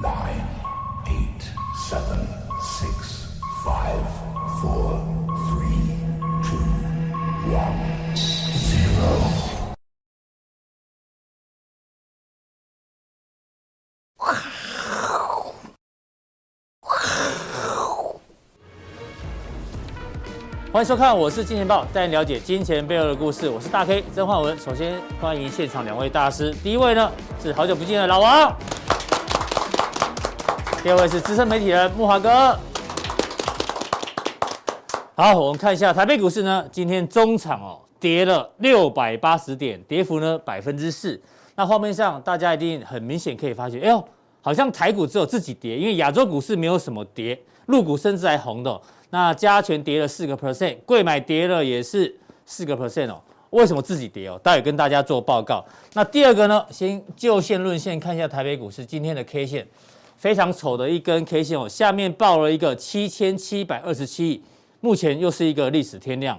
nine, eight, seven, six, five, four, three, two, one, zero. 欢迎收看，我是金钱豹，带你了解金钱背后的故事。我是大 K 曾焕文。首先欢迎现场两位大师，第一位呢是好久不见的老王，第二位是资深媒体人慕驊哥。好，我们看一下台北股市呢，今天中场哦跌了六百八十点，跌幅呢百分之四。那画面上大家一定很明显可以发现，哎呦，好像台股只有自己跌，因为亚洲股市没有什么跌，陆股甚至还红的。那加权跌了四个 percent，柜买跌了也是四个 percent 哦。为什么自己跌哦？待会跟大家做报告。那第二个呢？先就线论线，看一下台北股市今天的 K 线，非常丑的一根 K 线哦，下面爆了一个七千七百二十七亿，目前又是一个历史天量。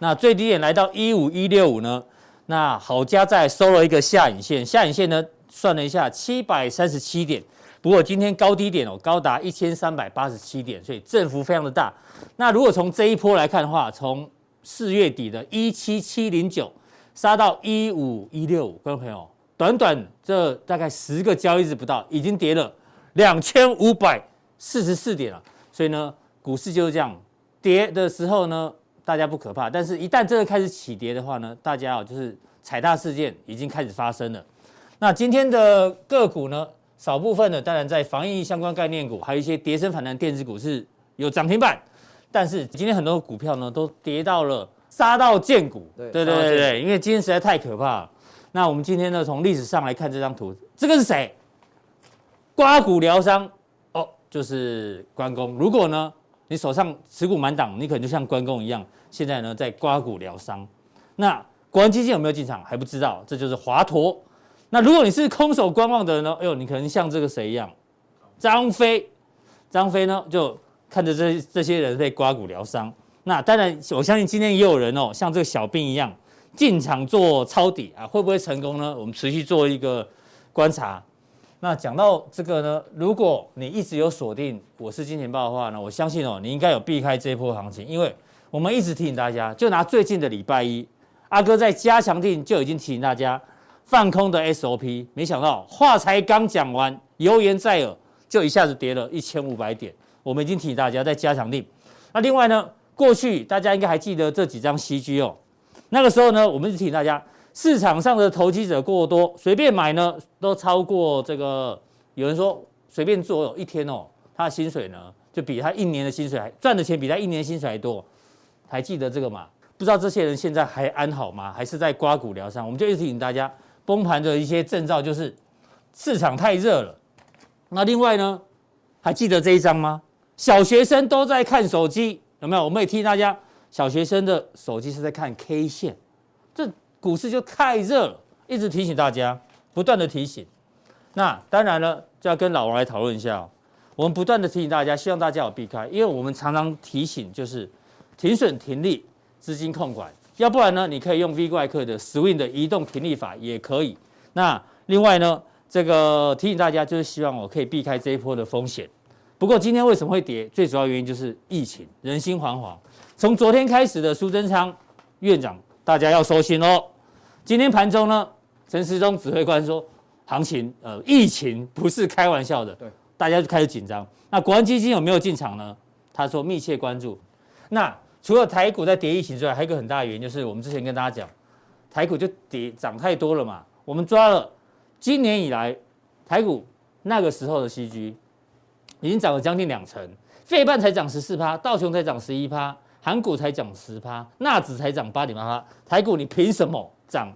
那最低点来到一五一六五呢？那好家在收了一个下影线，下影线呢算了一下七百三十七点。不过今天高低点哦，高达一千三百八十七点，所以振幅非常的大。那如果从这一波来看的话，从四月底的一七七零九杀到一五一六五，各位朋友，短短这大概十个交易日不到，已经跌了两千五百四十四点了。所以呢，股市就是这样，跌的时候呢，大家不可怕，但是一旦这个开始起跌的话呢，大家啊就是踩踏事件已经开始发生了。那今天的个股呢？少部分的，当然在防疫相关概念股，还有一些跌升反弹电子股是有涨停板，但是今天很多股票呢都跌到了杀到见骨，对对对对对，因为今天实在太可怕了。那我们今天呢从历史上来看这张图，这个是谁？刮骨疗伤哦，就是关公。如果呢你手上持股满档，你可能就像关公一样，现在呢在刮骨疗伤。那国安基金有没有进场还不知道，这就是华佗。那如果你是空手观望的人呢？哎呦，你可能像这个谁一样，张飞，张飞呢就看着这这些人被刮骨疗伤。那当然，我相信今天也有人哦，像这个小兵一样进场做抄底啊，会不会成功呢？我们持续做一个观察。那讲到这个呢，如果你一直有锁定我是金钱豹的话呢，我相信哦，你应该有避开这一波行情，因为我们一直提醒大家，就拿最近的礼拜一，阿哥在加强定就已经提醒大家。放空的 SOP，没想到话才刚讲完，油盐在耳，就一下子跌了一千五百点。我们已经提醒大家在加强定。那另外呢，过去大家应该还记得这几张 CG 哦，那个时候呢，我们一直提醒大家，市场上的投机者过多，随便买呢都超过这个。有人说随便做，一天哦，他的薪水呢就比他一年的薪水还赚的钱比他一年薪水还多，还记得这个吗？不知道这些人现在还安好吗？还是在刮骨疗伤？我们就一直提醒大家。崩盘的一些征兆就是市场太热了。那另外呢，还记得这一张吗？小学生都在看手机，有没有？我们也提醒大家，小学生的手机是在看 K 线，股市就太热了，一直提醒大家，不断的提醒。那当然了，就要跟老王来讨论一下哦。我们不断的提醒大家，希望大家有避开，因为我们常常提醒就是停损停利，资金控管。要不然呢？你可以用 V 怪客的 Swing 的移动停利法也可以。那另外呢，这个提醒大家就是希望我可以避开这一波的风险。不过今天为什么会跌？最主要原因就是疫情，人心惶惶。从昨天开始的苏贞昌院长，大家要收心哦。今天盘中呢，陈时中指挥官说，行情呃疫情不是开玩笑的，对，大家就开始紧张。那国安基金有没有进场呢？他说密切关注。那除了台股在跌疫情之外，还有一个很大的原因就是我们之前跟大家讲，台股就跌涨太多了嘛。我们抓了今年以来台股那个时候的 CG，已经涨了将近两成，费半才涨十四趴，道琼才涨十一趴，韩股才涨十趴，纳指才涨八点八趴，台股你凭什么涨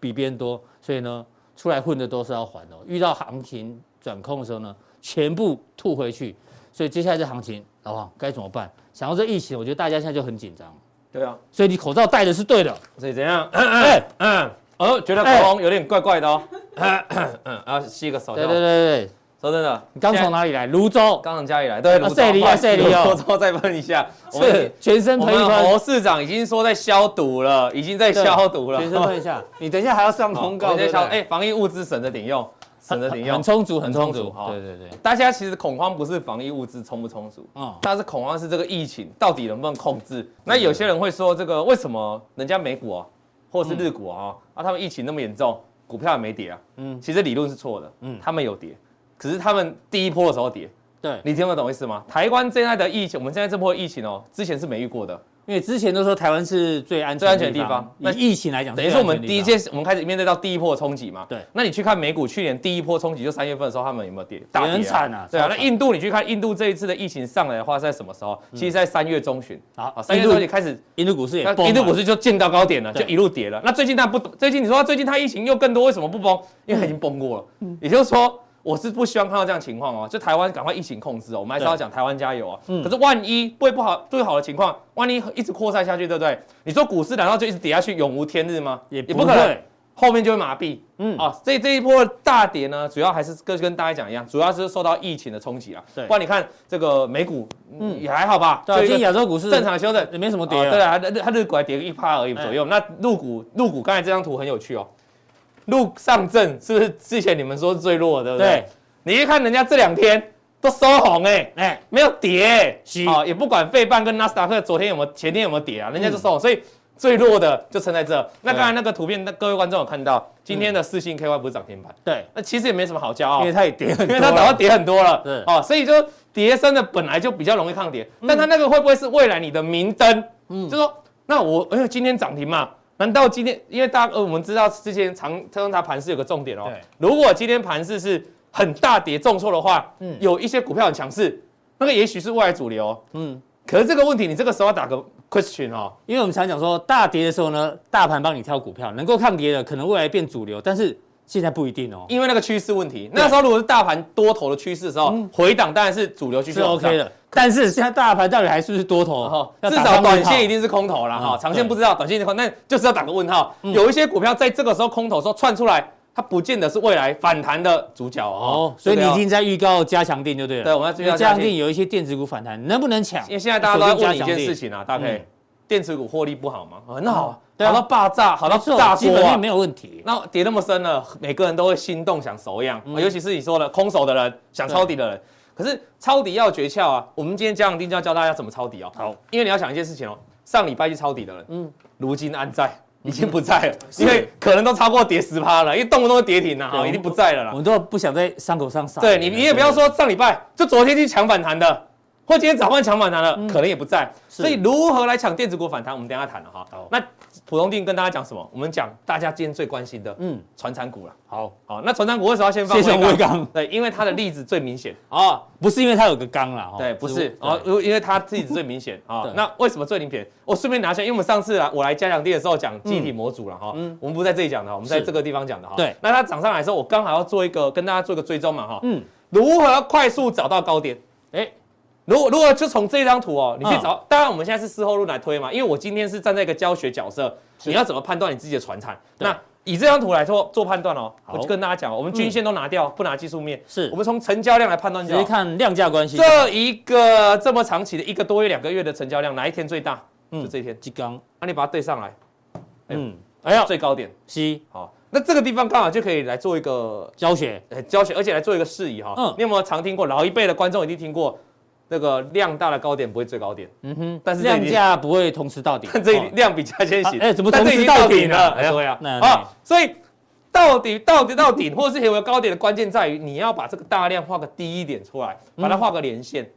比别人多？所以呢，出来混的都是要还的。遇到行情转空的时候呢，全部吐回去。所以接下来这行情，老王该怎么办？想到这疫情，我觉得大家现在就很紧张。对啊，所以你口罩戴的是对的。所以怎样？哎，嗯，哦，觉得口红有点怪怪的哦。嗯，然后洗个手。对对对对，说真的，你刚从哪里来？泸州。刚从家里来。对，泸州。塞里啊，塞里哦。泸州再喷一下。是，全身喷一喷。侯市长已经说在消毒了，已经在消毒了。全身喷一下。你等一下还要上通告。等一下，哎，防疫物资省着点用。省着点用，很充足，很很充足。充足哈对对对，大家其实恐慌不是防疫物资充不充足，嗯但是恐慌是这个疫情到底能不能控制。那有些人会说，这个为什么人家美股啊，或是日股啊，啊他们疫情那么严重，股票也没跌啊？嗯，其实理论是错的，嗯，他们有跌，可是他们第一波的时候跌，对，你听得懂意思吗？台湾现在的疫情，我们现在这波疫情哦，之前是没遇过的。因为之前都说台湾是最安全最安全的地方那疫情来讲，等于说我们第一件，我们开始面对到第一波冲击嘛。对。那你去看美股去年第一波冲击，就三月份的时候，他们有没有跌？跌很惨啊。对啊。那印度你去看印度这一次的疫情上来的话，在什么时候？其实，在三月中旬。好，三月中旬开始，印度股市也印度股市就见到高点了，就一路跌了。那最近它不，最近你说最近它疫情又更多，为什么不崩？因为它已经崩过了。也就是说。我是不希望看到这样情况哦，就台湾赶快疫情控制哦，我们还是要讲台湾加油啊。可是万一不会不好最好的情况，万一一直扩散下去，对不对？你说股市难道就一直跌下去，永无天日吗？也不可能，后面就会麻痹。嗯啊，所以这一波大跌呢，主要还是跟跟大家讲一样，主要是受到疫情的冲击啊。对，不然你看这个美股，嗯，也还好吧。对，今天亚洲股市正常修正，也没什么跌。对啊，它日股还跌个一趴而已左右。那陆股陆股刚才这张图很有趣哦，陆上证是不是之前你们说是最弱的，对不对？你一看人家这两天都收红哎哎，没有跌哎，好也不管费半跟纳斯达克昨天有没有前天有没有跌啊，人家就收红，所以最弱的就撑在这。那刚才那个图片，那各位观众有看到今天的四星 KY 不是涨停板？对，那其实也没什么好骄傲，因为它也跌很多，因为它早就跌很多了。对，哦，所以就跌升的本来就比较容易抗跌，但它那个会不会是未来你的明灯？嗯，就说那我因为今天涨停嘛。难道今天，因为大家呃，我们知道之前常特斯拉盘势有个重点哦。对。如果今天盘市是很大跌重挫的话，嗯，有一些股票很强势，那个也许是未来主流。嗯。可是这个问题，你这个时候要打个 question 哦，因为我们常讲说，大跌的时候呢，大盘帮你挑股票，能够抗跌的，可能未来变主流，但是。现在不一定哦，因为那个趋势问题。那时候如果是大盘多头的趋势的时候，回档当然是主流趋势是 OK 的。但是现在大盘到底还是不是多头？哈，至少短线一定是空头了哈，长线不知道，短线是空，那就是要打个问号。有一些股票在这个时候空头的时候窜出来，它不见得是未来反弹的主角哦。所以你已经在预告加强定就对了。对，我们要加强定有一些电子股反弹，能不能抢？因为现在大家都在问一件事情啊，大概电子股获利不好吗？很好啊。好到爆炸，好到炸锅，基本面没有问题。那跌那么深了，每个人都会心动想手痒，尤其是你说的空手的人，想抄底的人。可是抄底要诀窍啊！我们今天加强錠就要教大家怎么抄底哦。好，因为你要想一件事情哦，上礼拜去抄底的人，嗯，如今安在？已经不在了，因为可能都超过跌十趴了，因为动不动就跌停了，哈，已经不在了啦。我们都不想在伤口上撒。对你，你也不要说上礼拜就昨天去抢反弹的。或今天早盘抢反弹了，可能也不在，所以如何来抢电子股反弹，我们等下谈了哈。那普通定跟大家讲什么？我们讲大家今天最关心的，嗯，传产股了。好，好，那传产股为什么要先放威刚？对，因为它的例子最明显啊，不是因为它有个刚了，对，不是哦，因为它例子最明显 啊。那为什么最明显？我顺便拿下，因为我们上次啊，我来加强錠的时候讲记忆体模组了哈，嗯，我们不在这里讲的，我们在这个地方讲的哈。对，那它涨上来的时候，我刚好要做一个跟大家做一个追踪嘛哈，嗯，如何快速找到高点？哎。如果如果就从这张图哦，你去找，当然我们现在是事后路来推嘛，因为我今天是站在一个教学角色，你要怎么判断你自己的传产？那以这张图来做做判断哦，我就跟大家讲，我们均线都拿掉，不拿技术面，是。我们从成交量来判断，直接看量价关系。这一个这么长期的一个多月、两个月的成交量，哪一天最大？嗯，就这一天。鸡刚，那你把它对上来，嗯，哎呀，最高点，C，好，那这个地方刚好就可以来做一个教学，教学，而且来做一个示意哈。嗯，你有没有常听过？老一辈的观众一定听过。那个量大的高点不会最高点，嗯哼，但是量价不会同时到底，这量比价先行，哎，怎么同时到顶了？对啊，啊，所以到底到底到顶，或者是有没有高点的关键在于，你要把这个大量画个低一点出来，把它画个连线，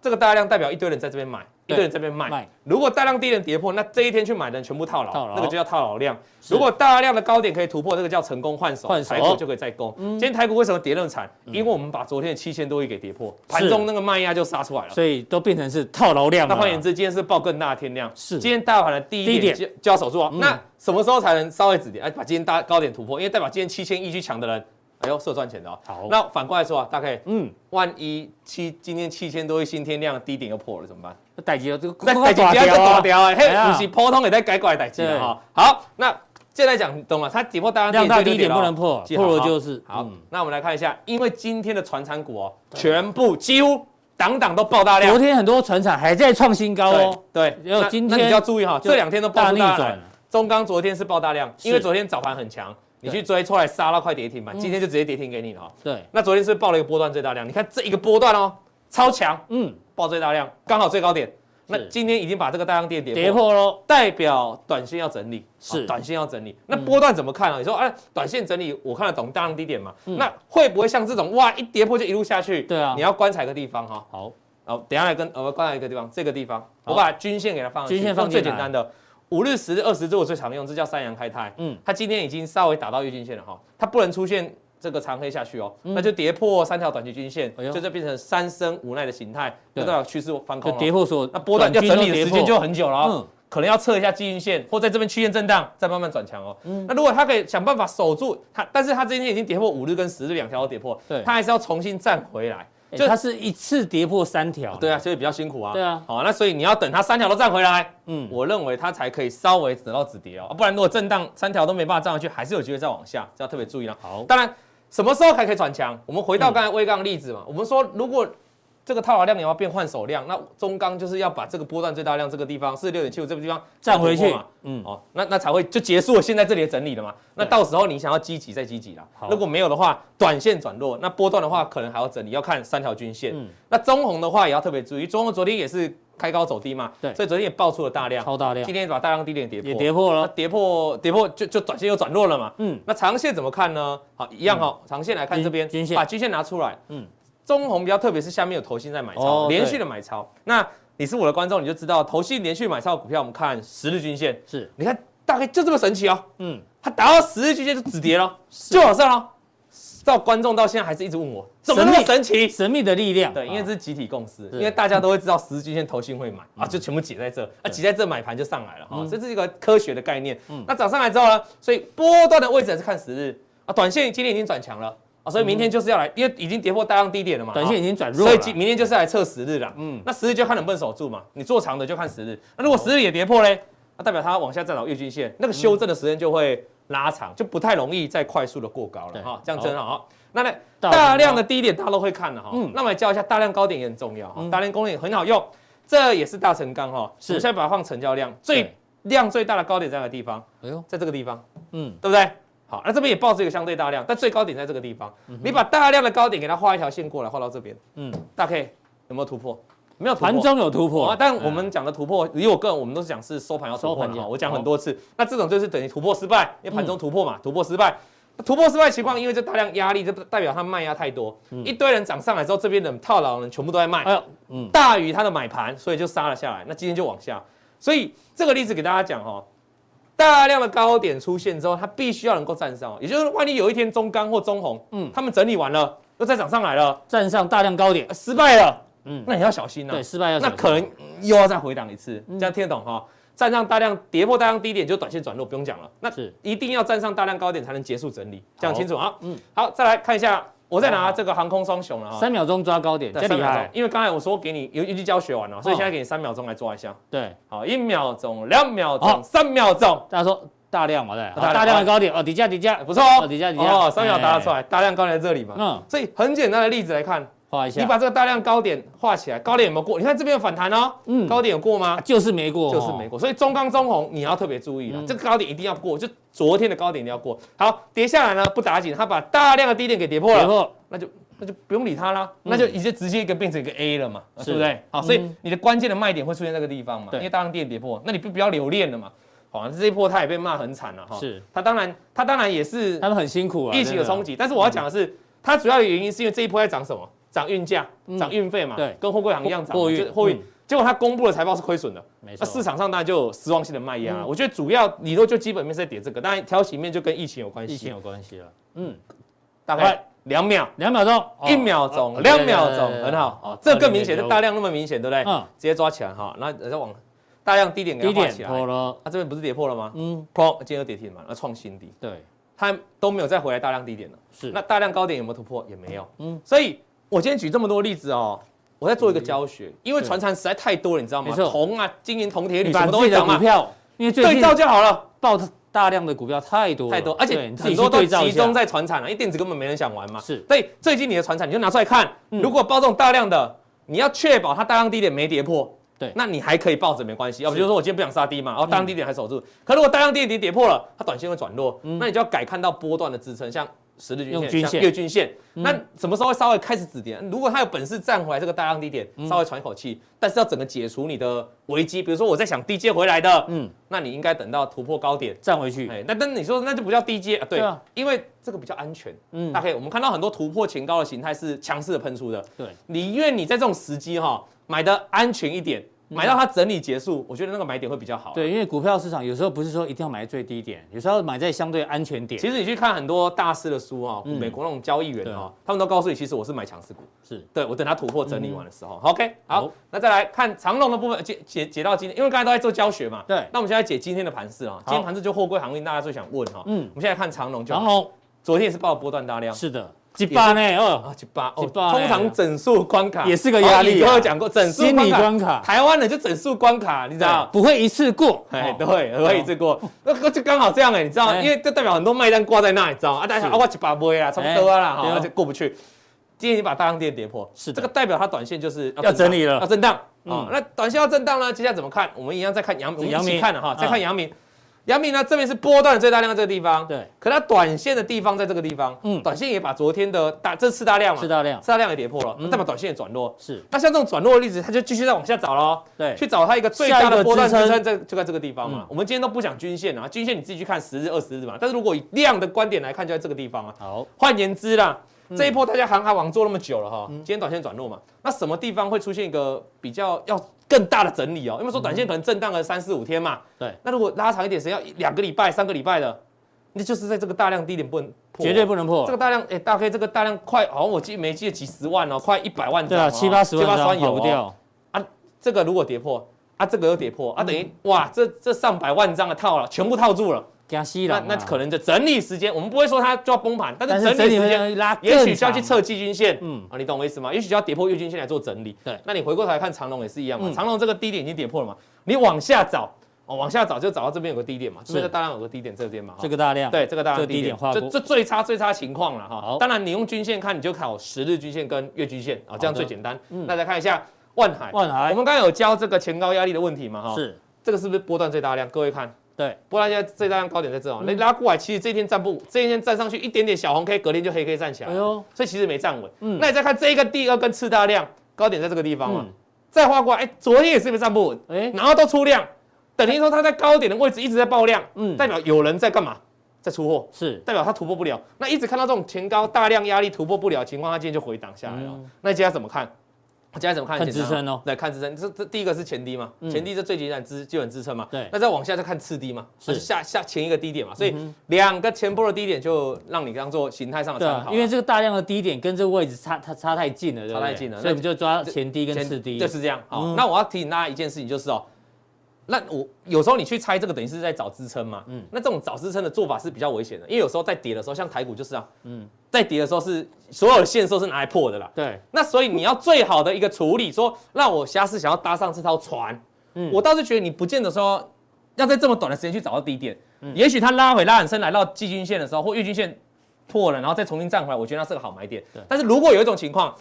这个大量代表一堆人在这边买。一个人这边卖，如果大量低点跌破，那这一天去买的人全部套牢，那个就叫套牢量。如果大量的高点可以突破，这个叫成功换手，台股就可以再攻。今天台股为什么跌那么惨？因为我们把昨天的七千多亿给跌破，盘中那个卖压就杀出来了，所以都变成是套牢量。那换言之，今天是爆更大的天量。是，今天大盘的低点就就要守住哦。那什么时候才能稍微止跌？哎，把今天大高点突破，因为代表今天七千亿去抢的人。哎呦，是有赚钱的哦。好，那反过来说啊，大概，嗯，万一七今天七千多亿新天量低点又破了怎么办？那代志这个，那代志不要大条哎，嘿，不是普通也在改过来代志了哈。好，那现在讲懂了，它跌破大量低点不能破，破了就是好。那我们来看一下，因为今天的船产股哦，全部几乎档档都爆大量。昨天很多船产还在创新高哦。对，然后今天那你要注意哈，这两天都爆大量。中钢昨天是爆大量，因为昨天早盘很强。你去追出来杀到快跌停板，今天就直接跌停给你了。对，那昨天是报了一个波段最大量，你看这一个波段哦，超强，嗯，报最大量，刚好最高点。那今天已经把这个大量跌跌破喽，代表短线要整理，是短线要整理。那波段怎么看啊？你说哎，短线整理我看得懂大量低点嘛？那会不会像这种哇一跌破就一路下去？对啊，你要观察一个地方哈。好，好，等下来跟我们观察一个地方，这个地方我把均线给它放上去，均线放最简单的。五日、十日、二十日我最常用，这叫三阳开泰。嗯，它今天已经稍微打到月均线了哈，它不能出现这个长黑下去哦，那就跌破三条短期均线，就这变成三生无奈的形态，就代表趋势翻空了。跌破所，那波段要整理的时间就很久了哦，可能要测一下季均线，或在这边区间震荡，再慢慢转强哦。那如果它可以想办法守住它，但是它今天已经跌破五日跟十日两条都跌破，对，它还是要重新站回来。就它是一次跌破三条，对啊，所以比较辛苦啊。对啊，好，那所以你要等它三条都站回来，嗯，我认为它才可以稍微等到止跌哦，不然如果震荡三条都没办法站上去，还是有机会再往下，这要特别注意了。好，当然什么时候还可以转强？我们回到刚才威刚的例子嘛，我们说如果。这个套牢量你要变换手量，那中钢就是要把这个波段最大量这个地方四十六点七五这个地方站回去。嘛，嗯，哦，那那才会就结束了现在这里的整理了嘛。那到时候你想要积极再积极啦，如果没有的话，短线转弱，那波段的话可能还要整理，要看三条均线。嗯，那中红的话也要特别注意，中红昨天也是开高走低嘛，对，所以昨天也爆出了大量，超大量，今天把大量低点跌破，也跌破了，跌破跌破就就短线又转弱了嘛。嗯，那长线怎么看呢？好，一样哈，长线来看这边均线，把均线拿出来，嗯。中红比较特别，是下面有投信在买超，连续的买超。那你是我的观众，你就知道投信连续买超的股票，我们看十日均线，是，你看大概就这么神奇哦。嗯，它达到十日均线就止跌了，就往上了。到观众到现在还是一直问我，怎么那么神奇？神秘的力量。对，因为这是集体共识，因为大家都会知道十日均线投信会买啊，就全部挤在这，啊挤在这买盘就上来了哈，这是一个科学的概念。嗯，那涨上来之后呢，所以波段的位置还是看十日啊，短线今天已经转强了。啊，所以明天就是要来，因为已经跌破大量低点了嘛，短线已经转弱了，所以明天就是来测十日了。嗯，那十日就看能不能守住嘛，你做长的就看十日。那如果十日也跌破嘞，那代表它往下再找月均线，那个修正的时间就会拉长，就不太容易再快速的过高了哈。这样真好。那呢，大量的低点大家都会看的哈。嗯，那我来教一下大量高点也很重要哈，大量高点很好用，这也是大成钢哈。是，我现在把它放成交量，最量最大的高点在哪个地方？哎呦，在这个地方，嗯，对不对？好，那这边也报这个相对大量，但最高点在这个地方。你把大量的高点给它画一条线过来，画到这边。嗯，大 K 有没有突破？没有突破。盘中有突破，但我们讲的突破，以我个人，我们都是讲是收盘要突破的。我讲很多次，那这种就是等于突破失败，因为盘中突破嘛，突破失败。突破失败情况，因为这大量压力，就代表它卖压太多，一堆人涨上来之后，这边的套牢人全部都在卖，哎，嗯，大于它的买盘，所以就杀了下来。那今天就往下，所以这个例子给大家讲哈。大量的高点出现之后，它必须要能够站上，也就是万一有一天中钢或中红，嗯，他们整理完了，又再涨上来了，站上大量高点失败了，嗯，那你要小心呐。对，失败要小心。那可能又要再回档一次，这样听得懂哈？站上大量跌破大量低点就短线转弱，不用讲了。那是一定要站上大量高点才能结束整理，讲清楚啊。嗯，好，再来看一下，我再拿这个航空双雄了哈，三秒钟抓高点，这厉害。因为刚才我说给你有一句教学完了，所以现在给你三秒钟来抓一下。对，好，一秒钟、两秒钟、三秒钟。大家说大量嘛，对，大量的高点哦，底价底价不错哦，底价底价哦，三秒答得出来，大量高点在这里嘛。嗯，所以很简单的例子来看，画一下，你把这个大量高点画起来，高点有没有过？你看这边有反弹哦，嗯，高点有过吗？就是没过，就是没过。所以中钢、中红你要特别注意了，这个高点一定要过，就昨天的高点一定要过。好，跌下来呢不打紧，它把大量的低点给跌破了，那就。那就不用理它啦，那就已经直接一个变成一个 A 了嘛，是不是？好，所以你的关键的卖点会出现在这个地方嘛，因为大量电跌破，那你不不要留恋了嘛。好，这一波它也被骂很惨了哈。是，它当然它当然也是，他们很辛苦啊，疫情的冲击。但是我要讲的是，它主要的原因是因为这一波在涨什么？涨运价，涨运费嘛。对，跟货柜行一样涨。货运，货运。结果他公布的财报是亏损的，没错。那市场上当然就有失望性的卖压。我觉得主要你说就基本面是在跌这个，当然挑起面就跟疫情有关系。疫情有关系了。嗯，大概。两秒，两秒钟，一秒钟，两秒钟，很好，哦，这更明显，这大量那么明显，对不对？嗯，直接抓起来哈，那再往大量低点给它画起来，破了，它这边不是跌破了吗？嗯，破，今天又跌停嘛，那创新低，对，它都没有再回来大量低点了，是，那大量高点有没有突破？也没有，嗯，所以我今天举这么多例子哦，我在做一个教学，因为船产实在太多了，你知道吗？铜啊，金银铜铁铝什么都会涨嘛，因为对照就好了，报大量的股票太多太多，而且很多都集中在船产了，因为电子根本没人想玩嘛。是，所以最近你的船产你就拿出来看，如果报这种大量的，你要确保它大量低点没跌破，对，那你还可以抱着没关系。要不就是说我今天不想杀低嘛，然后大量低点还守住。可如果大量低点跌破了，它短线会转弱，那你就要改看到波段的支撑，像。十日均线、像月均线，那什么时候会稍微开始止跌？如果他有本事站回来这个大量低点，稍微喘一口气，但是要整个解除你的危机，比如说我在想低接回来的，嗯，那你应该等到突破高点站回去。哎，那但你说那就不叫低接啊？对，因为这个比较安全。嗯，大家我们看到很多突破前高的形态是强势的喷出的。对，你愿你在这种时机哈买的安全一点。买到它整理结束，我觉得那个买点会比较好。对，因为股票市场有时候不是说一定要买在最低点，有时候买在相对安全点。其实你去看很多大师的书啊，美国那种交易员啊，他们都告诉你，其实我是买强势股。是，对，我等它突破整理完的时候。OK，好，那再来看长龙的部分，解解解到今天，因为刚才都在做教学嘛。对。那我们现在解今天的盘势啊，今天盘势就货柜航运，大家最想问哈。嗯。我们现在看长荣，长龙昨天也是爆波段大量。是的。几八呢？哦，几八哦。通常整数关卡也是个压力。我有讲过，整数关卡，台湾的就整数关卡，你知道？不会一次过，哎，对，不会一次过。那就刚好这样哎，你知道？因为这代表很多卖单挂在那，你知道吗？啊，大家想啊，我一把杯啊，差不多啦，哈，而且过不去。今天你把大量跌跌破，是这个代表它短线就是要整理了，要震荡啊。那短线要震荡呢，接下来怎么看？我们一样再看阳明，一起看了哈，再看阳明。阳明呢，这边是波段的最大量，这个地方。对。可它短线的地方在这个地方。嗯。短线也把昨天的大，这是次大量嘛？次大量。次大量也跌破了，代表短线也转弱。是。那像这种转弱的例子，它就继续再往下找喽。对。去找它一个最大的波段支撑，在就在这个地方嘛。我们今天都不讲均线啊，均线你自己去看十日、二十日嘛。但是如果以量的观点来看，就在这个地方啊。好。换言之啦。这一波大家航海王做那么久了哈，今天短线转弱嘛，那什么地方会出现一个比较要更大的整理哦？因为说短线可能震荡了三四五天嘛，对。那如果拉长一点，谁要两个礼拜、三个礼拜的，那就是在这个大量低点不能破，绝对不能破。这个大量，哎，大概这个大量快，好像我记没记得几十万哦，快一百万张。对啊，七八十万，七八十万跑不掉啊。这个如果跌破啊，这个又跌破啊，等于哇，这这上百万张的套了，全部套住了。那那可能就整理时间，我们不会说它就要崩盘，但是整理时间拉，也许需要去测季均线，嗯。啊，你懂我意思吗？也许就要跌破月均线来做整理。对，那你回过头来看长龙也是一样嘛，长龙这个低点已经跌破了嘛，你往下找，哦，往下找就找到这边有个低点嘛，这边大量有个低点这边嘛，这个大量，对，这个大量低点，这这最差最差情况了哈。当然你用均线看，你就考十日均线跟月均线啊，这样最简单。那再看一下万海，万海，我们刚刚有教这个前高压力的问题嘛哈，是，这个是不是波段最大量？各位看。对，不然现在最大量高点在这哦，你拉过来，其实这一天站不，这一天站上去一点点小红 K，隔天就黑 K 站起来，哎呦，所以其实没站稳。嗯，那你再看这一个第二根次大量高点在这个地方嘛，再画过来，哎，昨天也是没站不稳，哎，然后都出量，等于说它在高点的位置一直在爆量，嗯，代表有人在干嘛，在出货，是。代表它突破不了。那一直看到这种前高大量压力突破不了情况，它今天就回档下来了。那接下来怎么看？接下来怎么看？看支撑哦，来看支撑。这这第一个是前低嘛，前低是最基本支基本支撑嘛。对。那再往下再看次低嘛，是下下前一个低点嘛。所以两个前波的低点就让你当做形态上的参考。因为这个大量的低点跟这个位置差它差太近了，差太近了，所以我们就抓前低跟次低。就是这样。好，那我要提醒大家一件事情，就是哦。那我有时候你去猜这个，等于是在找支撑嘛。嗯。那这种找支撑的做法是比较危险的，因为有时候在跌的时候，像台股就是啊。嗯。在跌的时候是所有的线都是拿来破的啦。对。那所以你要最好的一个处理，说让我下次想要搭上这艘船，嗯，我倒是觉得你不见得说要在这么短的时间去找到低点。嗯。也许它拉回拉很深，来到季均线的时候或月均线破了，然后再重新站回来，我觉得那是个好买点。对。但是如果有一种情况。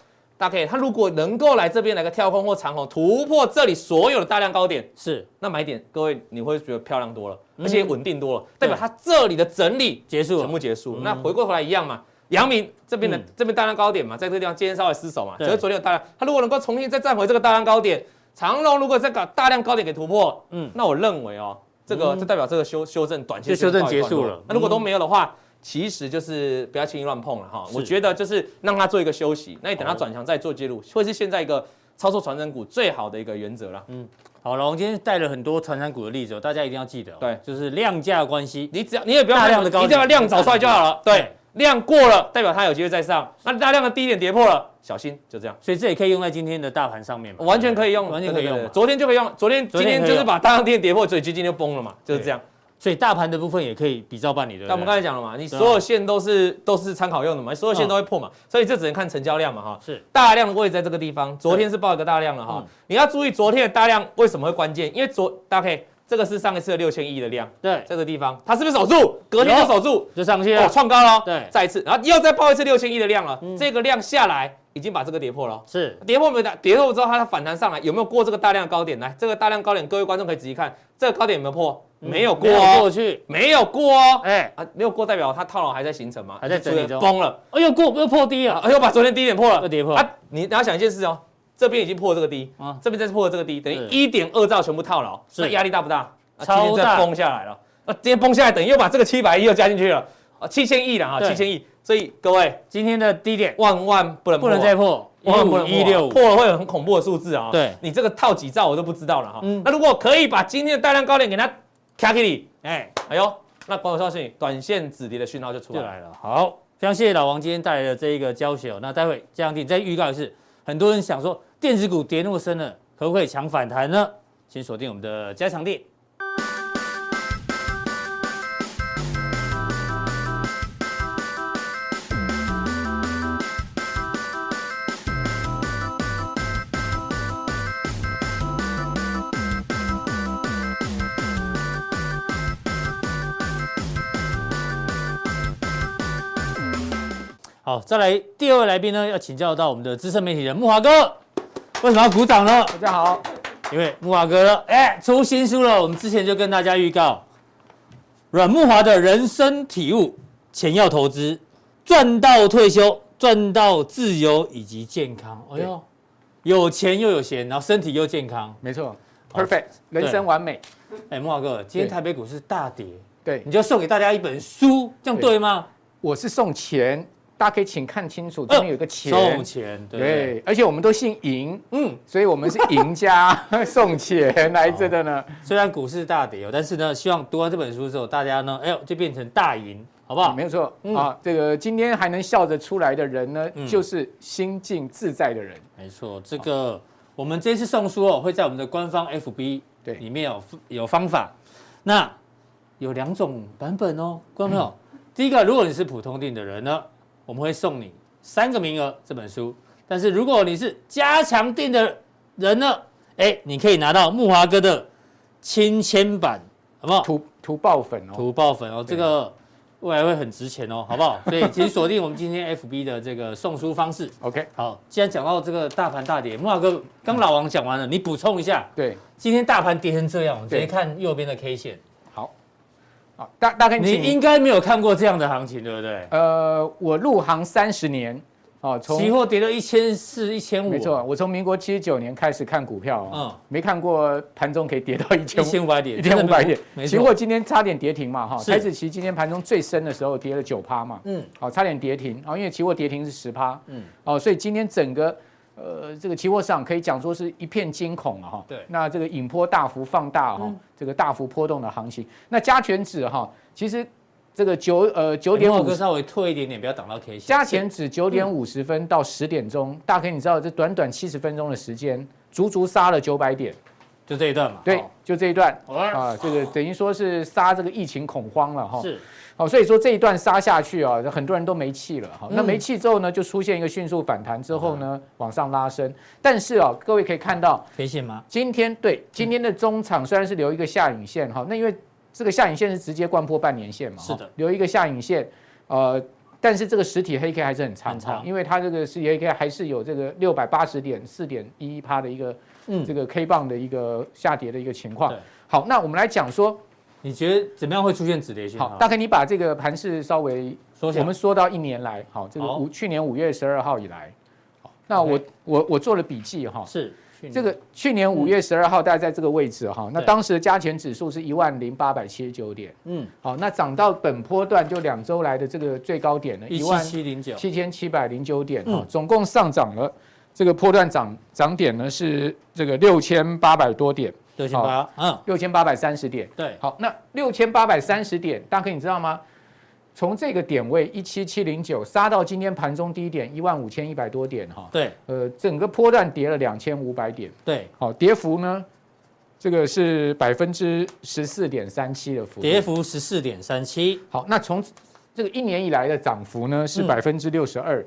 大家可以，他如果能够来这边来个跳空或长红突破这里所有的大量高点，是。那买点，各位你会觉得漂亮多了，而且稳定多了，代表它这里的整理结束，全部结束。那回过头来一样嘛，阳明这边的这边大量高点嘛，在这个地方今天稍微失守嘛，所以昨天有大量，它如果能够重新再站回这个大量高点，长龙如果再搞大量高点给突破，嗯，那我认为哦，这个就代表这个修修正短期修正结束了。那如果都没有的话。其实就是不要轻易乱碰了哈，我觉得就是让它做一个休息，那你等它转强再做介入，会是现在一个操作传产股最好的一个原则了。嗯，好了，我们今天带了很多传产股的例子，大家一定要记得，对，就是量价关系，你只要你也不要大量的高，你只要量找出来就好了。对，量过了代表它有机会再上，那大量的低点跌破了，小心，就这样。所以这也可以用在今天的大盘上面嘛，完全可以用，完全可以用。昨天就可以用，昨天今天就是把大量低点跌破，所以基金就崩了嘛，就是这样。所以大盘的部分也可以比照办理的。那我们刚才讲了嘛，你所有线都是都是参考用的嘛，所有线都会破嘛，所以这只能看成交量嘛哈。是大量的位置在这个地方，昨天是爆一个大量了哈。你要注意昨天的大量为什么会关键？因为昨大家可以这个是上一次的六千亿的量，对，这个地方它是不是守住？隔天就守住，就上去了，创高了，对，再一次，然后又再爆一次六千亿的量了，这个量下来已经把这个跌破了，是跌破没有？跌破之后它反弹上来有没有过这个大量高点？来，这个大量高点，各位观众可以仔细看，这个高点有没有破？没有过，过去没有过哦，哎啊，没有过代表它套牢还在形成吗？还在整理中，崩了，哎呦过又破低了，哎呦把昨天低点破了，又跌破啊！你你要想一件事哦。这边已经破了这个低啊，这边再破了这个低，等于一点二兆全部套牢，那压力大不大？超大，崩下来了。那今天崩下来，等于又把这个七百亿又加进去了啊，七千亿了啊，七千亿。所以各位，今天的低点万万不能不能再破，万万不能一六破了会有很恐怖的数字啊。对，你这个套几兆我都不知道了哈。那如果可以把今天的大量高点给它卡给你，哎，哎呦，那广告消息，短线止跌的讯号就出来了。好，非常谢谢老王今天带来的这一个教学。那待会这样定再预告一次，很多人想说。电子股跌那么深了，可不可以抢反弹呢？请锁定我们的加强錠。好，再来第二位来宾呢，要请教到我们的资深媒体人慕驊哥。为什么要鼓掌呢？大家好，因为木华哥哎出新书了。我们之前就跟大家预告，阮木华的人生体悟：钱要投资，赚到退休，赚到自由以及健康。哎呦，有钱又有闲，然后身体又健康，没错，perfect，人生完美。哎，木华哥，今天台北股市大跌，对，你就送给大家一本书，这样对吗？我是送钱。大家可以请看清楚，这边有个钱，送钱，对，对，而且我们都姓赢，嗯，所以我们是赢家，送钱来着的呢。虽然股市大跌哦，但是呢，希望读完这本书之后，大家呢，哎呦，就变成大赢，好不好？没有错，啊，这个今天还能笑着出来的人呢，就是心境自在的人。没错，这个我们这次送书哦，会在我们的官方 FB 对。里面有有方法，那有两种版本哦，观众朋友，第一个，如果你是普通定的人呢。我们会送你三个名额这本书，但是如果你是加强店的人呢，哎，你可以拿到木华哥的亲签版，好不好？图图爆粉哦，图爆粉哦，这个未来会很值钱哦，好不好？所以请锁定我们今天 FB 的这个送书方式。OK，好，既然讲到这个大盘大跌，木华哥刚老王讲完了，你补充一下。对，今天大盘跌成这样，我们直接看右边的 K 线。好，大大概你应该没有看过这样的行情，对不对？呃，我入行三十年，哦，从期货跌到一千四、一千五，没错，我从民国七十九年开始看股票，嗯，没看过盘中可以跌到一千一千五百点，一千五百点。期货今天差点跌停嘛，哈，台指期今天盘中最深的时候跌了九趴嘛，嗯，好，差点跌停，啊，因为期货跌停是十趴，嗯，哦，所以今天整个。呃，这个期货市场可以讲说是一片惊恐了哈。对。那这个引波大幅放大哈，这个大幅波动的行情。那加权指哈，其实这个九呃九点五，稍微退一点点，不要挡到 K 线。加权指九点五十分到十点钟，大概你知道这短短七十分钟的时间，足足杀了九百点，就这一段嘛。对，就这一段啊，这个等于说是杀这个疫情恐慌了哈。是。好，所以说这一段杀下去啊，很多人都没气了哈。那没气之后呢，就出现一个迅速反弹之后呢，往上拉升。但是啊，各位可以看到线吗？今天对今天的中场虽然是留一个下影线哈，那因为这个下影线是直接贯破半年线嘛，是的，留一个下影线，呃，但是这个实体黑 K 还是很长，很长，因为它这个实体黑 K 还是有这个六百八十点四点一一趴的一个嗯这个 K 棒的一个下跌的一个情况。好，那我们来讲说。你觉得怎么样会出现止跌线？好，大概你把这个盘势稍微。我们说到一年来，好，这个五去年五月十二号以来，好，那我我我做了笔记哈，是这个去年五月十二号大概在这个位置哈，那当时的加权指数是一万零八百七十九点，嗯，好，那涨到本波段就两周来的这个最高点呢，一万七零九。七千七百零九点，哈，总共上涨了这个波段涨涨点呢是这个六千八百多点。六千八，嗯，六千八百三十点，对，好，那六千八百三十点，大哥你知道吗？从这个点位一七七零九杀到今天盘中低点一万五千一百多点，哈，对，呃，整个波段跌了两千五百点，对，好，跌幅呢，这个是百分之十四点三七的幅，跌幅十四点三七，好，那从这个一年以来的涨幅呢是百分之六十二，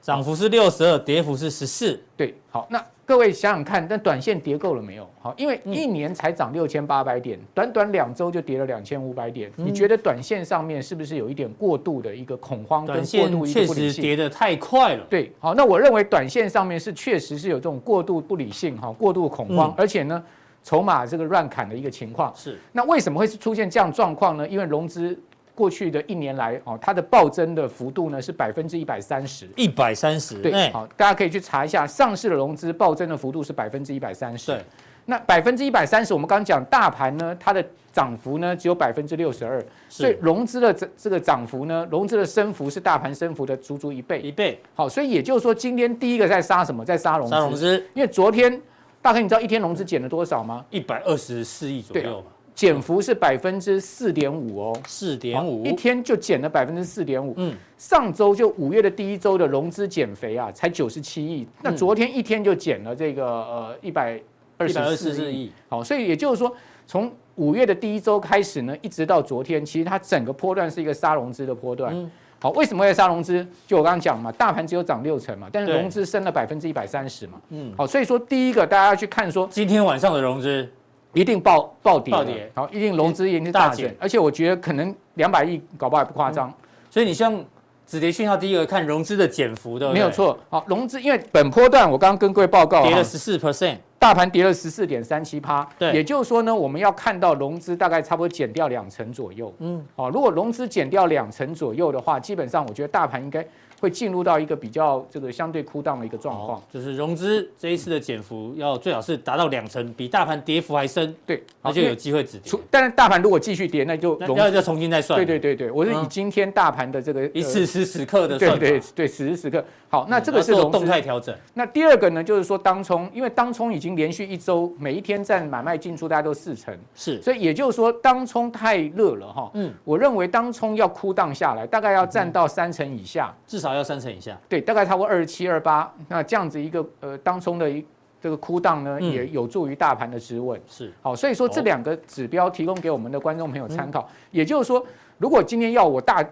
涨幅是六十二，跌幅是十四，对，好，那。各位想想看，但短线跌够了没有？好，因为一年才涨六千八百点，嗯、短短两周就跌了两千五百点。嗯、你觉得短线上面是不是有一点过度的一个恐慌跟过度一个不理性？确实跌得太快了。对，好，那我认为短线上面是确实是有这种过度不理性哈，过度恐慌，嗯、而且呢，筹码这个乱砍的一个情况。是，那为什么会是出现这样状况呢？因为融资。过去的一年来，哦，它的暴增的幅度呢是百分之一百三十，一百三十，对，好，大家可以去查一下，上市的融资暴增的幅度是百分之一百三十，对，那百分之一百三十，我们刚刚讲大盘呢，它的涨幅呢只有百分之六十二，所以融资的这这个涨幅呢，融资的升幅是大盘升幅的足足一倍，一倍，好，所以也就是说，今天第一个在杀什么，在杀融资，杀融资，因为昨天大概你知道一天融资减了多少吗？一百二十四亿左右吧。减幅是百分之四点五哦，四点五，一天就减了百分之四点五。嗯，上周就五月的第一周的融资减肥啊，才九十七亿，那昨天一天就减了这个呃一百二十四亿。好，所以也就是说，从五月的第一周开始呢，一直到昨天，其实它整个波段是一个杀融资的波段。嗯，好，为什么会杀融资？就我刚刚讲嘛，大盘只有涨六成嘛，但是融资升了百分之一百三十嘛。嗯，好，所以说第一个大家要去看说，今天晚上的融资。一定暴暴跌，暴跌，好，一定融资一定大减，而且我觉得可能两百亿搞不好也不夸张，所以你像止跌讯号，第一个看融资的减幅的，没有错，好，融资因为本波段我刚刚跟各位报告，跌了十四。percent，大盘跌了十四点三七趴，对，也就是说呢，我们要看到融资大概差不多减掉两成左右，嗯，好，如果融资减掉两成左右的话，基本上我觉得大盘应该。会进入到一个比较这个相对枯荡的一个状况，就是融资这一次的减幅要最好是达到两成，比大盘跌幅还深，对，那就有机会止跌。但是大盘如果继续跌，那就要要重新再算。对对对对，我是以今天大盘的这个以此时此刻的算法，对对对，此时此刻。好，那这个是动态调整。那第二个呢，就是说当冲，因为当冲已经连续一周每一天占买卖进出大家都四成，是，所以也就是说当冲太热了哈。嗯，我认为当冲要枯荡下来，大概要占到三成以下，至少要三成以下。对，大概差不多二十七、二八，那这样子一个呃，当冲的一这个枯荡呢，也有助于大盘的止稳。是，好，所以说这两个指标提供给我们的观众朋友参考。也就是说，如果今天要我大。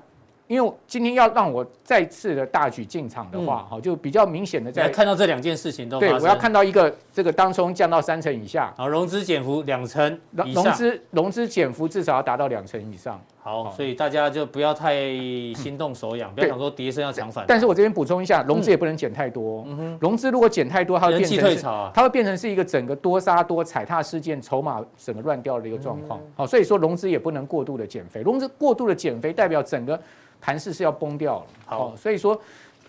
因为今天要让我再次的大举进场的话，哈，就比较明显的在看到这两件事情都。对，我要看到一个这个当冲降到三成以下，啊，融资减幅两成融资融资减幅至少要达到两成以上。好，所以大家就不要太心动手痒，不要想说跌升要抢反。但是我这边补充一下，融资也不能减太多。嗯。哼，融资如果减太多，它会变成它会变成是一个整个多杀多踩踏事件，筹码整个乱掉的一个状况。好，所以说融资也不能过度的减肥，融资过度的减肥代表整个。盘势是要崩掉了，好，所以说，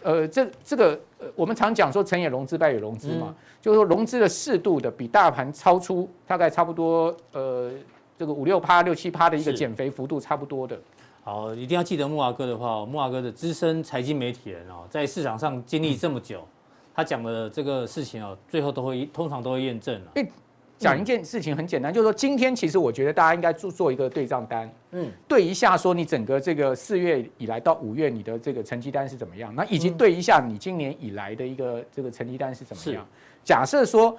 呃，这这个，我们常讲说成也融资，败也融资嘛，嗯、就是说融资的适度的比大盘超出大概差不多，呃，这个五六趴、六七趴的一个减肥幅度差不多的。好，一定要记得木华哥的话，木华哥的资深财经媒体人哦，在市场上经历这么久，嗯、他讲的这个事情哦，最后都会通常都会验证了。欸讲一件事情很简单，就是说今天其实我觉得大家应该做做一个对账单，嗯，对一下说你整个这个四月以来到五月你的这个成绩单是怎么样，那以及对一下你今年以来的一个这个成绩单是怎么样。假设说，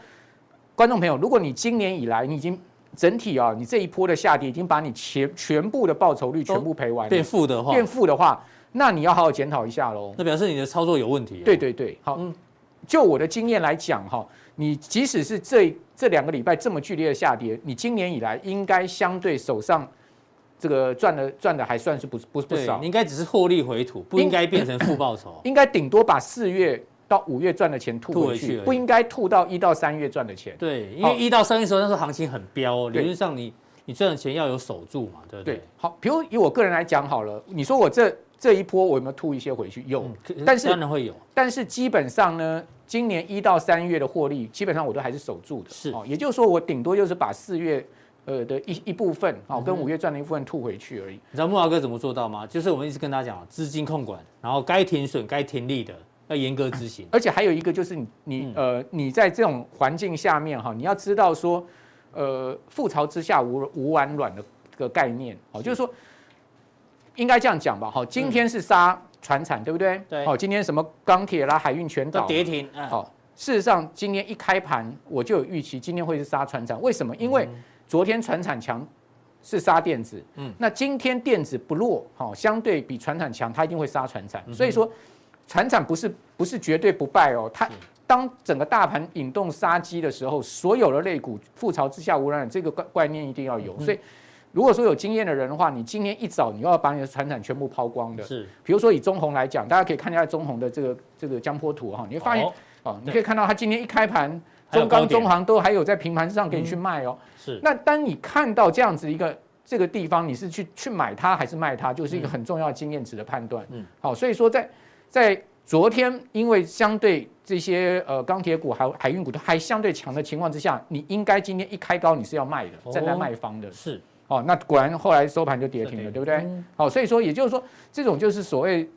观众朋友，如果你今年以来你已经整体啊，你这一波的下跌已经把你全全部的报酬率全部赔完，变负的话，变负的话，那你要好好检讨一下喽。那表示你的操作有问题。对对对，好，嗯，就我的经验来讲哈。你即使是这这两个礼拜这么剧烈的下跌，你今年以来应该相对手上这个赚的赚的还算是不不不少，你应该只是获利回吐，不应该变成负报酬，应该顶多把四月到五月赚的钱吐回去，不应该吐到一到三月赚的钱。对，因为一到三月时候那时候行情很飙，理论上你你赚的钱要有守住嘛，对不对？好，比如以我个人来讲好了，你说我这这一波我有没有吐一些回去？有，但是当然会有，但是基本上呢。今年一到三月的获利，基本上我都还是守住的。是哦，也就是说，我顶多就是把四月呃的一一部分，哦，跟五月赚的一部分吐回去而已。你知道木华哥怎么做到吗？就是我们一直跟他讲，资金控管，然后该停损、该停利的要严格执行。而且还有一个就是你你呃你在这种环境下面哈，你要知道说，呃，覆巢之下无无完卵的这个概念哦，就是说应该这样讲吧。好，今天是杀。船产对不对？对。好，今天什么钢铁啦、海运全倒跌停。好，事实上今天一开盘我就有预期，今天会是杀船产。为什么？因为昨天船产强是杀电子，嗯，那今天电子不弱，好，相对比船产强，它一定会杀船产。所以说，传产不是不是绝对不败哦，它当整个大盘引动杀机的时候，所有的类股覆巢之下无人，这个概概念一定要有。所以，如果说有经验的人的话，你今天一早你要把你的船产全部抛光的。是。比如说以中红来讲，大家可以看一下中红的这个这个江波图哈，你会发现哦，你可以看到它今天一开盘，中钢、中航都还有在平盘上给你去卖哦。是。那当你看到这样子一个这个地方，你是去去买它还是卖它，就是一个很重要的经验值的判断。嗯。好，所以说在在。昨天因为相对这些呃钢铁股还海运股都还相对强的情况之下，你应该今天一开高你是要卖的，站在卖方的。是哦，那果然后来收盘就跌停了，对不对？好，所以说也就是说，这种就是所谓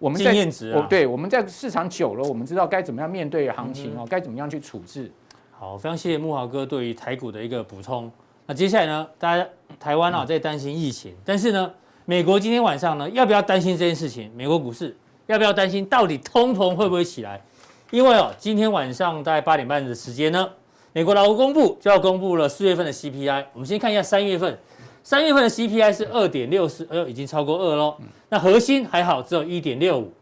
我们在经验值啊，对，我们在市场久了，我们知道该怎么样面对行情哦，该怎么样去处置。好，非常谢谢木豪哥对于台股的一个补充。那接下来呢，大家台湾啊在担心疫情，但是呢，美国今天晚上呢要不要担心这件事情？美国股市。要不要担心？到底通膨会不会起来？因为哦，今天晚上大概八点半的时间呢，美国劳工部就要公布了四月份的 CPI。我们先看一下三月份，三月份的 CPI 是二点六四，哎呦，已经超过二喽。那核心还好，只有一点六五。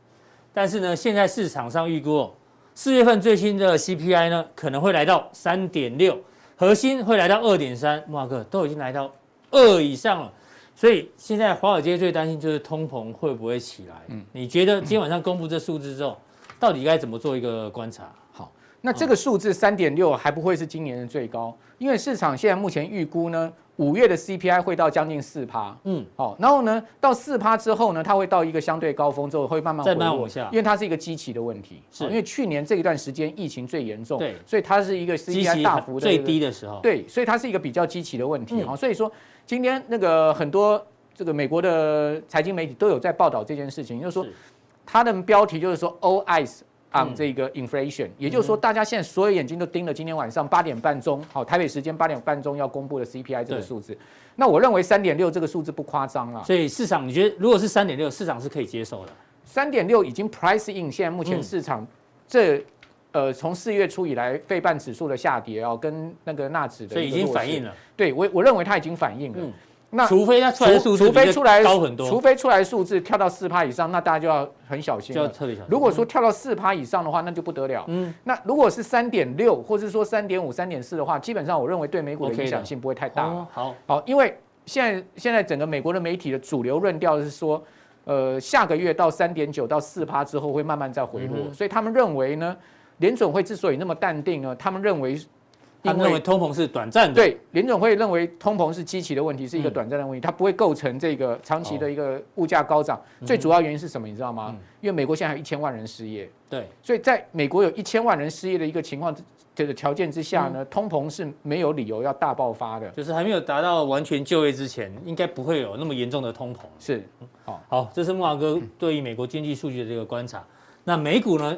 但是呢，现在市场上预估哦，四月份最新的 CPI 呢，可能会来到三点六，核心会来到二点三。慕驊哥都已经来到二以上了。所以现在华尔街最担心就是通膨会不会起来？嗯，你觉得今天晚上公布这数字之后，到底该怎么做一个观察？好，那这个数字三点六还不会是今年的最高，因为市场现在目前预估呢，五月的 CPI 会到将近四趴。嗯，好，然后呢，到四趴之后呢，它会到一个相对高峰之后会慢慢回落，往下，因为它是一个基期的问题。是，因为去年这一段时间疫情最严重，对，所以它是一个 CPI 大幅的最低的时候。对，所以它是一个比较基期的问题。好，所以说。今天那个很多这个美国的财经媒体都有在报道这件事情，就是说，它的标题就是说 All eyes on 这个 inflation，也就是说，大家现在所有眼睛都盯着今天晚上八点半钟，好，台北时间八点半钟要公布的 CPI 这个数字。那我认为三点六这个数字不夸张了。所以市场你觉得如果是三点六，市场是可以接受的？三点六已经 price in，现在目前市场这呃从四月初以来费半指数的下跌哦，跟那个纳指的，所以已经反映了。对我，我认为它已经反映了。嗯，那除非它出来数字高很多，除非出来数字跳到四趴以上，那大家就要很小心，就要特别小心。如果说跳到四趴以上的话，那就不得了。嗯，那如果是三点六，或者说三点五、三点四的话，基本上我认为对美股的影响性不会太大。好，好，因为现在现在整个美国的媒体的主流论调是说，呃，下个月到三点九到四趴之后会慢慢再回落，所以他们认为呢，联准会之所以那么淡定呢，他们认为。他们认为通膨是短暂的，对，联总会认为通膨是基期的问题，是一个短暂的问题，它不会构成这个长期的一个物价高涨。最主要原因是什么？你知道吗？因为美国现在还有一千万人失业，对，所以在美国有一千万人失业的一个情况这个条件之下呢，通膨是没有理由要大爆发的，就是还没有达到完全就业之前，应该不会有那么严重的通膨。是，好，好，这是木华哥对于美国经济数据的这个观察。那美股呢？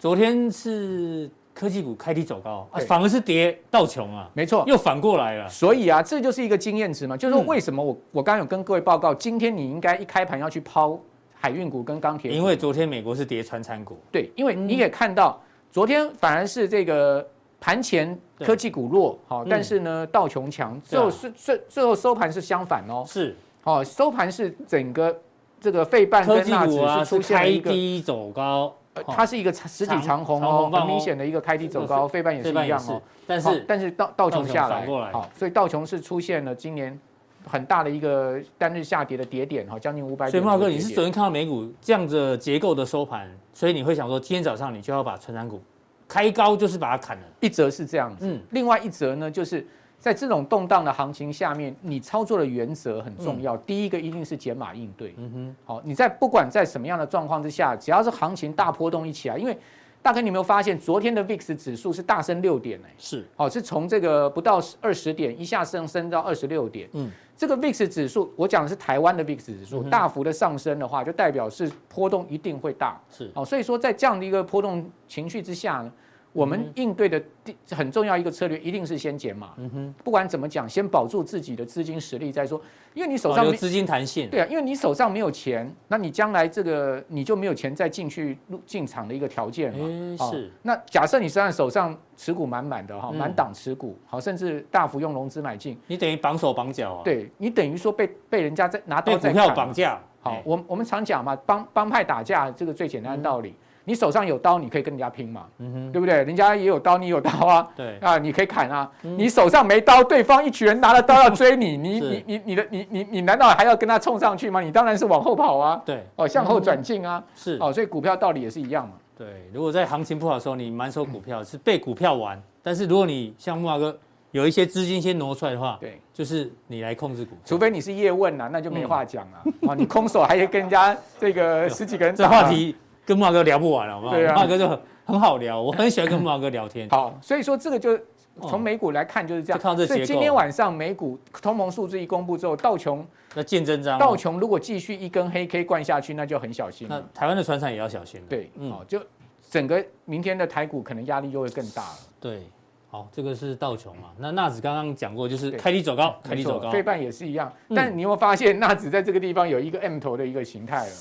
昨天是。科技股开低走高，啊，反而是跌道琼啊，没错，又反过来了。所以啊，这就是一个经验值嘛，就是说为什么我我刚刚有跟各位报告，今天你应该一开盘要去抛海运股跟钢铁股，因为昨天美国是跌穿产股。对，因为你也看到昨天反而是这个盘前科技股弱，好，但是呢道琼强，最后是最最后收盘是相反哦，是，好，收盘是整个这个费半跟纳指是出现一个开低走高。它是一个实体长红哦，很明显的一个开低走高，费半也是一样哦。但是但是道道琼下来，好，所以道琼是出现了今年很大的一个单日下跌的跌点哈，将近五百点。所以茂哥，你是昨天看到美股这样子结构的收盘，所以你会想说，今天早上你就要把成长股开高，就是把它砍了。一则是这样子，嗯，另外一则呢就是。在这种动荡的行情下面，你操作的原则很重要。第一个一定是减码应对。嗯哼，好，你在不管在什么样的状况之下，只要是行情大波动一起来，因为大哥，你有没有发现昨天的 VIX 指数是大升六点？呢，是，好，是从这个不到二十点一下升升到二十六点。嗯，这个 VIX 指数，我讲的是台湾的 VIX 指数，大幅的上升的话，就代表是波动一定会大。是，好，所以说在这样的一个波动情绪之下呢。我们应对的第很重要一个策略，一定是先减码。嗯哼，不管怎么讲，先保住自己的资金实力再说。因为你手上有资金弹性。对啊，因为你手上没有钱，那你将来这个你就没有钱再进去入进场的一个条件嘛。是。那假设你现在手上持股满满的哈，满档持股，好，甚至大幅用融资买进，你等于绑手绑脚啊。对，你等于说被被人家在拿刀在股票绑架。好，我我们常讲嘛，帮帮派打架这个最简单的道理。你手上有刀，你可以跟人家拼嘛，嗯，对不对？人家也有刀，你有刀啊，对啊，你可以砍啊。嗯、你手上没刀，对方一群人拿了刀要追你，你 你你你的你你你难道还要跟他冲上去吗？你当然是往后跑啊，对，哦，向后转进啊，是哦，所以股票道理也是一样嘛。对，如果在行情不好的时候，你满手股票是被股票玩，但是如果你像木华哥。有一些资金先挪出来的话，对，就是你来控制股，除非你是叶问呐，那就没话讲了。啊，你空手还可以跟人家这个十几个人，这话题跟木华哥聊不完了，好不好？对啊，木华哥就很很好聊，我很喜欢跟木华哥聊天。好，所以说这个就从美股来看就是这样。所以今天晚上美股通膨数字一公布之后，道琼那见真章。道琼如果继续一根黑 K 灌下去，那就很小心。那台湾的船厂也要小心。对，好，就整个明天的台股可能压力就会更大了。对。好，这个是道琼嘛？那纳指刚刚讲过，就是开低走高，开低走高。费半也是一样，但你有没有发现纳指在这个地方有一个 M 头的一个形态了？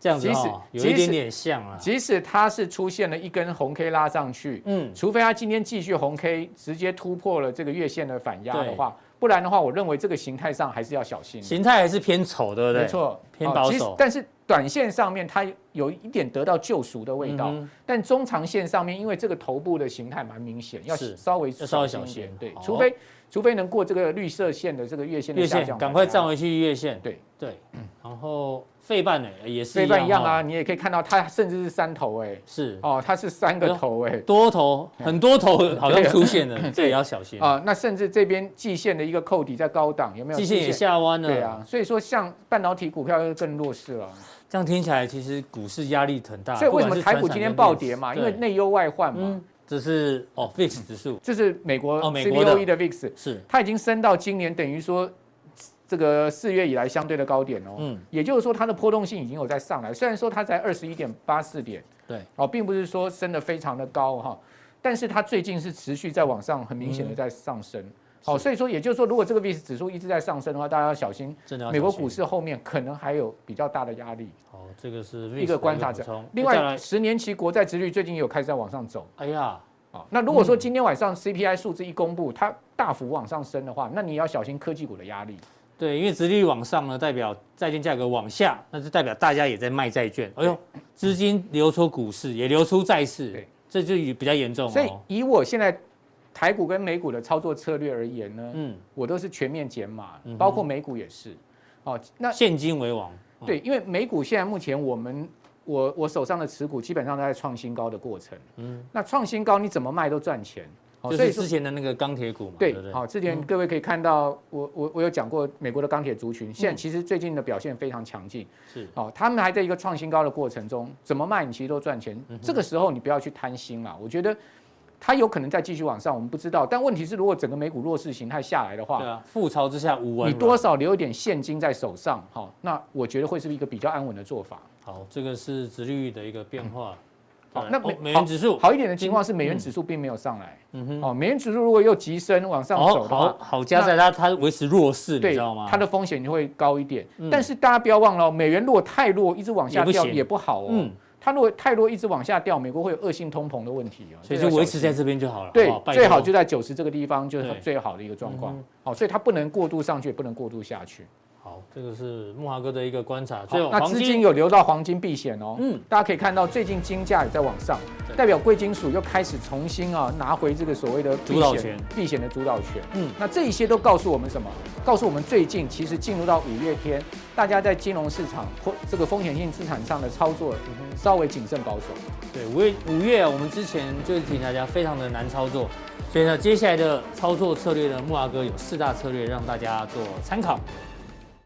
这样子哈，有一点点像啊。即使它是出现了一根红 K 拉上去，嗯，除非它今天继续红 K 直接突破了这个月线的反压的话，不然的话，我认为这个形态上还是要小心。形态还是偏丑，对不对？没错，偏保守。但是短线上面它有一点得到救赎的味道，但中长线上面，因为这个头部的形态蛮明显，要稍微稍微小心。对，除非除非能过这个绿色线的这个月线的下降，赶快站回去月线。对对，然后。费半呢也是费半一样啊，你也可以看到它甚至是三头哎，是哦，它是三个头哎，多头很多头 好像出现了，这也要小心啊。那甚至这边季线的一个扣底在高档，有没有？季线也下弯了，对啊，所以说像半导体股票又更弱势了。这样听起来其实股市压力很大。所以为什么台股今天暴跌嘛？因为内忧外患嘛。这是哦，VIX 指数，这是美国哦，美国的。VIX 是。它已经升到今年等于说。这个四月以来相对的高点哦，嗯，也就是说它的波动性已经有在上来，虽然说它才二十一点八四点，对，哦，并不是说升得非常的高哈，但是它最近是持续在往上，很明显的在上升，好，所以说也就是说，如果这个 VIX 指数一直在上升的话，大家要小心，真的，美国股市后面可能还有比较大的压力。哦，这个是一个观察者。另外，十年期国债殖率最近有开始在往上走。哎呀，啊，那如果说今天晚上 CPI 数字一公布，它大幅往上升的话，那你也要小心科技股的压力。对，因为殖利率往上呢，代表债券价格往下，那就代表大家也在卖债券。哎呦，资金流出股市，也流出债市，对，这就比较严重哦。所以以我现在台股跟美股的操作策略而言呢，嗯，我都是全面减码，包括美股也是。哦，那现金为王。对，因为美股现在目前我们我我手上的持股基本上都在创新高的过程。嗯，那创新高你怎么卖都赚钱。就是之前的那个钢铁股嘛，对，好，之前各位可以看到，我我我有讲过美国的钢铁族群，现在其实最近的表现非常强劲，是，哦，他们还在一个创新高的过程中，怎么卖你其实都赚钱，这个时候你不要去贪心了，我觉得它有可能再继续往上，我们不知道，但问题是如果整个美股弱势形态下来的话，对啊，覆巢之下无完，你多少留一点现金在手上，好，那我觉得会是一个比较安稳的做法。好，这个是殖利率的一个变化。好，那美美元指数好一点的情况是美元指数并没有上来。嗯哼，哦，美元指数如果又急升往上走的话，好，好加在它它维持弱势，你知道吗？它的风险就会高一点。但是大家不要忘了，美元如果太弱，一直往下掉也不好哦。嗯，它如果太多，一直往下掉，美国会有恶性通膨的问题哦。所以就维持在这边就好了。对，最好就在九十这个地方就是最好的一个状况。好，所以它不能过度上去，也不能过度下去。好，这个是木华哥的一个观察。最后，那资金有流到黄金避险哦。嗯，大家可以看到，最近金价也在往上，代表贵金属又开始重新啊拿回这个所谓的主导权、避险的主导权。嗯，那这一些都告诉我们什么？告诉我们最近其实进入到五月天，大家在金融市场或这个风险性资产上的操作稍微谨慎保守。对，五月五月我们之前就是提醒大家非常的难操作，所以呢，接下来的操作策略呢，木华哥有四大策略让大家做参考。